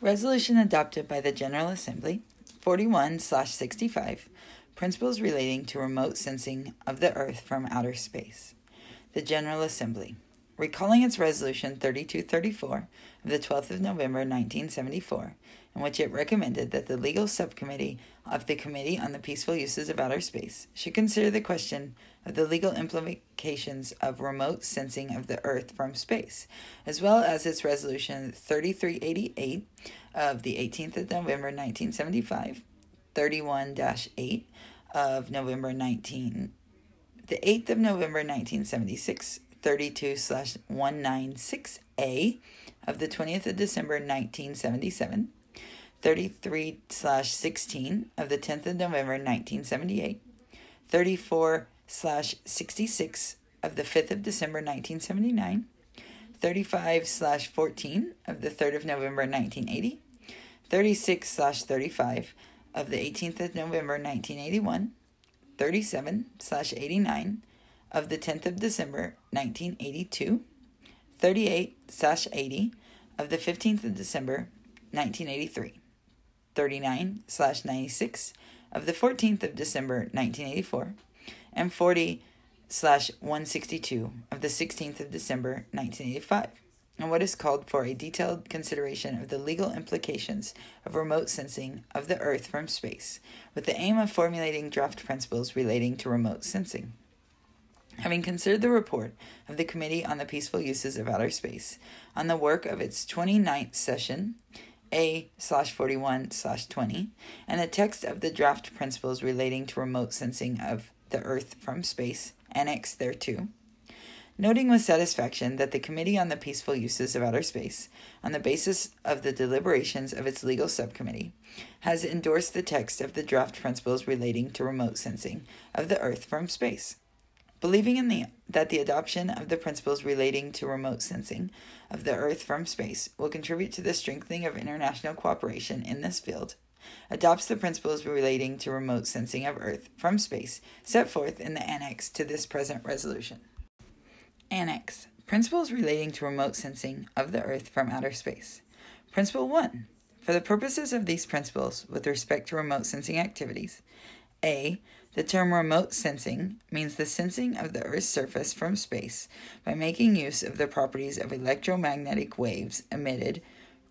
Resolution adopted by the General Assembly 41 65 Principles relating to remote sensing of the Earth from outer space. The General Assembly, recalling its Resolution 3234 of the 12th of November 1974, in which it recommended that the legal subcommittee of the Committee on the Peaceful Uses of Outer Space should consider the question of the legal implications of remote sensing of the Earth from space, as well as its Resolution 3388 of the 18th of November 1975, 31 8 of November 19, the 8th of November 1976, 32 slash 196A of the 20th of December 1977, 33 slash 16 of the 10th of November 1978, 34 slash 66 of the 5th of December 1979, 35 slash 14 of the 3rd of November 1980, 36 slash 35 of the 18th of November 1981, 37 slash 89 of the 10th of December 1982, 38 slash 80 of the 15th of December 1983, 39 slash 96 of the 14th of December 1984, and 40 slash 162 of the 16th of December 1985 and what is called for a detailed consideration of the legal implications of remote sensing of the Earth from space, with the aim of formulating draft principles relating to remote sensing. Having considered the report of the Committee on the Peaceful Uses of Outer Space on the work of its 29th session, A slash 41 slash 20, and the text of the draft principles relating to remote sensing of the Earth from space, annexed thereto, noting with satisfaction that the Committee on the Peaceful Uses of Outer Space, on the basis of the deliberations of its legal subcommittee, has endorsed the text of the draft principles relating to remote sensing of the Earth from space. Believing in the that the adoption of the principles relating to remote sensing of the Earth from space will contribute to the strengthening of international cooperation in this field, adopts the principles relating to remote sensing of Earth from space set forth in the annex to this present resolution. Annex Principles relating to remote sensing of the Earth from outer space. Principle 1. For the purposes of these principles with respect to remote sensing activities, A. The term remote sensing means the sensing of the Earth's surface from space by making use of the properties of electromagnetic waves emitted,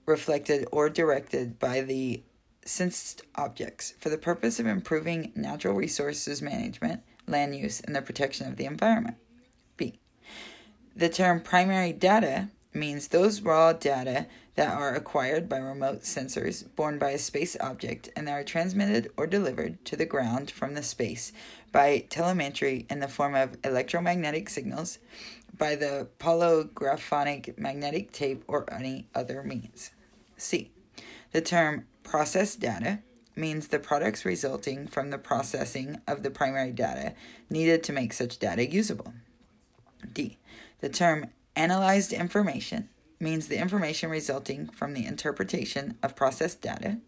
reflected, or diffracted by the sensed objects for the purpose of improving natural resources management, land use, and the protection of the environment. B. The term primary data means those raw data that are acquired by remote sensors borne by a space object and that are transmitted or delivered to the ground from the space by telemetry in the form of electromagnetic signals, by the polygraphonic magnetic tape, or any other means. C. The term process data means the products resulting from the processing of the primary data needed to make such data usable. D. The term analyzed information means the information resulting from the interpretation of processed data,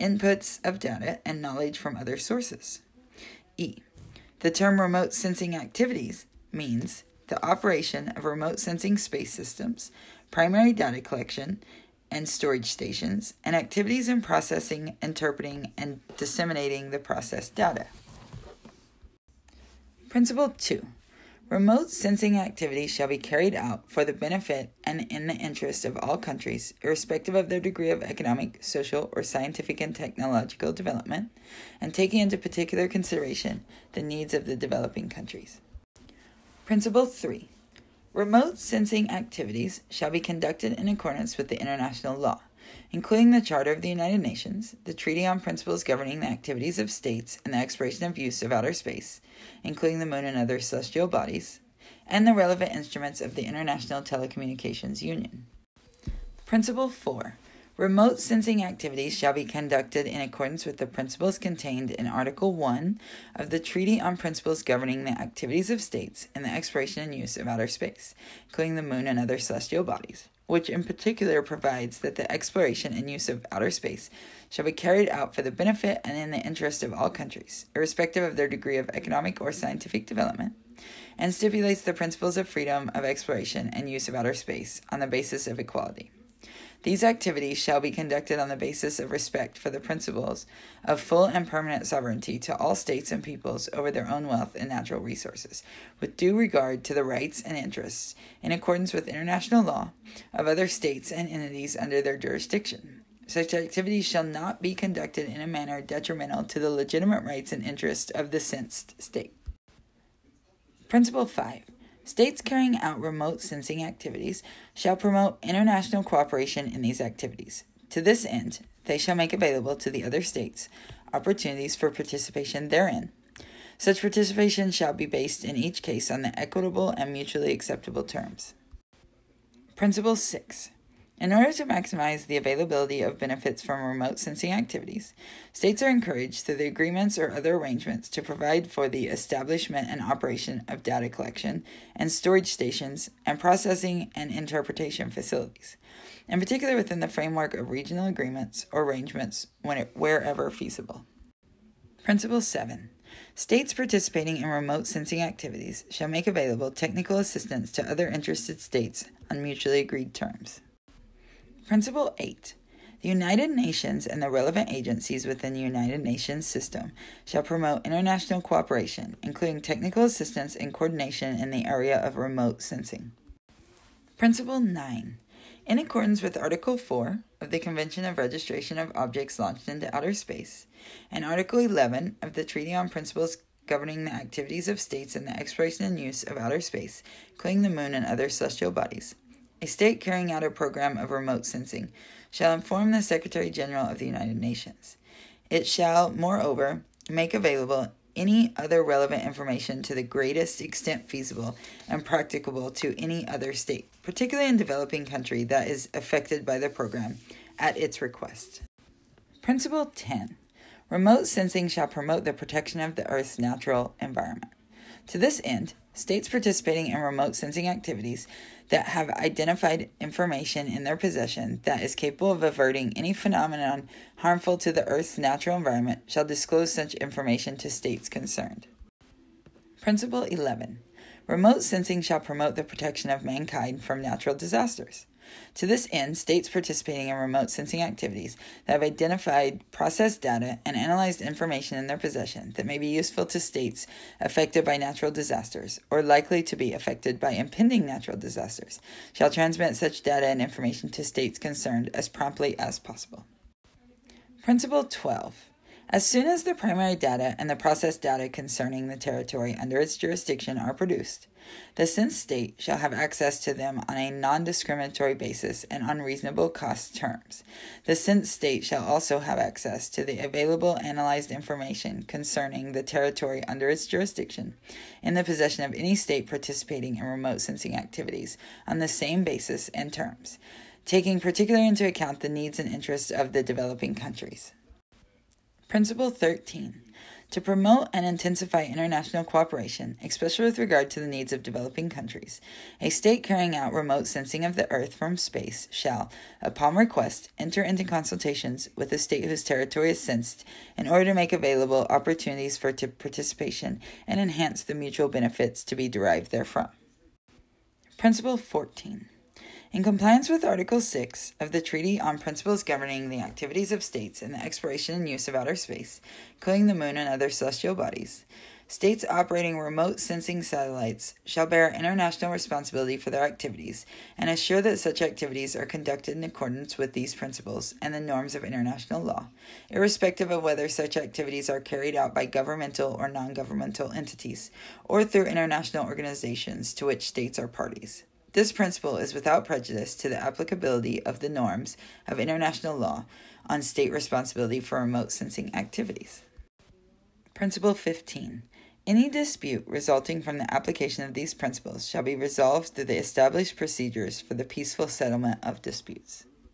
inputs of data, and knowledge from other sources. E. The term remote sensing activities means the operation of remote sensing space systems, primary data collection, and storage stations, and activities in processing, interpreting, and disseminating the processed data. Principle 2 Remote sensing activities shall be carried out for the benefit and in the interest of all countries, irrespective of their degree of economic, social, or scientific and technological development, and taking into particular consideration the needs of the developing countries. Principle 3 Remote sensing activities shall be conducted in accordance with the international law including the Charter of the United Nations, the Treaty on Principles Governing the Activities of States and the Exploration of Use of Outer Space, including the Moon and other celestial bodies, and the relevant instruments of the International Telecommunications Union. Principle 4. Remote sensing activities shall be conducted in accordance with the principles contained in Article 1 of the Treaty on Principles Governing the Activities of States and the Exploration and Use of Outer Space, including the Moon and other celestial bodies which in particular provides that the exploration and use of outer space shall be carried out for the benefit and in the interest of all countries, irrespective of their degree of economic or scientific development, and stipulates the principles of freedom of exploration and use of outer space on the basis of equality. These activities shall be conducted on the basis of respect for the principles of full and permanent sovereignty to all states and peoples over their own wealth and natural resources, with due regard to the rights and interests, in accordance with international law, of other states and entities under their jurisdiction. Such activities shall not be conducted in a manner detrimental to the legitimate rights and interests of the sensed state. Principle 5. States carrying out remote sensing activities shall promote international cooperation in these activities. To this end, they shall make available to the other states opportunities for participation therein. Such participation shall be based in each case on the equitable and mutually acceptable terms. Principle 6. In order to maximize the availability of benefits from remote sensing activities, states are encouraged through the agreements or other arrangements to provide for the establishment and operation of data collection and storage stations and processing and interpretation facilities, in particular within the framework of regional agreements or arrangements it, wherever feasible. Principle 7. States participating in remote sensing activities shall make available technical assistance to other interested states on mutually agreed terms. Principle 8. The United Nations and the relevant agencies within the United Nations system shall promote international cooperation, including technical assistance and coordination in the area of remote sensing. Principle 9. In accordance with Article 4 of the Convention of Registration of Objects Launched into Outer Space and Article 11 of the Treaty on Principles Governing the Activities of States in the Exploration and Use of Outer Space, including the Moon and other celestial bodies, a state carrying out a program of remote sensing shall inform the Secretary General of the United Nations. It shall, moreover, make available any other relevant information to the greatest extent feasible and practicable to any other state, particularly in developing country that is affected by the program, at its request. Principle 10. Remote sensing shall promote the protection of the Earth's natural environment. To this end, states participating in remote sensing activities that have identified information in their possession that is capable of averting any phenomenon harmful to the Earth's natural environment shall disclose such information to states concerned. Principle 11. Remote sensing shall promote the protection of mankind from natural disasters. To this end, states participating in remote sensing activities that have identified, processed data, and analyzed information in their possession that may be useful to states affected by natural disasters or likely to be affected by impending natural disasters shall transmit such data and information to states concerned as promptly as possible. Principle 12. As soon as the primary data and the processed data concerning the territory under its jurisdiction are produced, the sensed state shall have access to them on a non discriminatory basis and on reasonable cost terms. The sensed state shall also have access to the available analyzed information concerning the territory under its jurisdiction in the possession of any state participating in remote sensing activities on the same basis and terms, taking particularly into account the needs and interests of the developing countries. Principle 13. To promote and intensify international cooperation, especially with regard to the needs of developing countries, a state carrying out remote sensing of the Earth from space shall, upon request, enter into consultations with the state whose territory is sensed in order to make available opportunities for participation and enhance the mutual benefits to be derived therefrom. Principle 14. In compliance with Article 6 of the Treaty on Principles Governing the Activities of States in the Exploration and Use of Outer Space, including the Moon and other celestial bodies, states operating remote sensing satellites shall bear international responsibility for their activities and assure that such activities are conducted in accordance with these principles and the norms of international law, irrespective of whether such activities are carried out by governmental or non governmental entities or through international organizations to which states are parties. This principle is without prejudice to the applicability of the norms of international law on state responsibility for remote sensing activities. Principle 15. Any dispute resulting from the application of these principles shall be resolved through the established procedures for the peaceful settlement of disputes.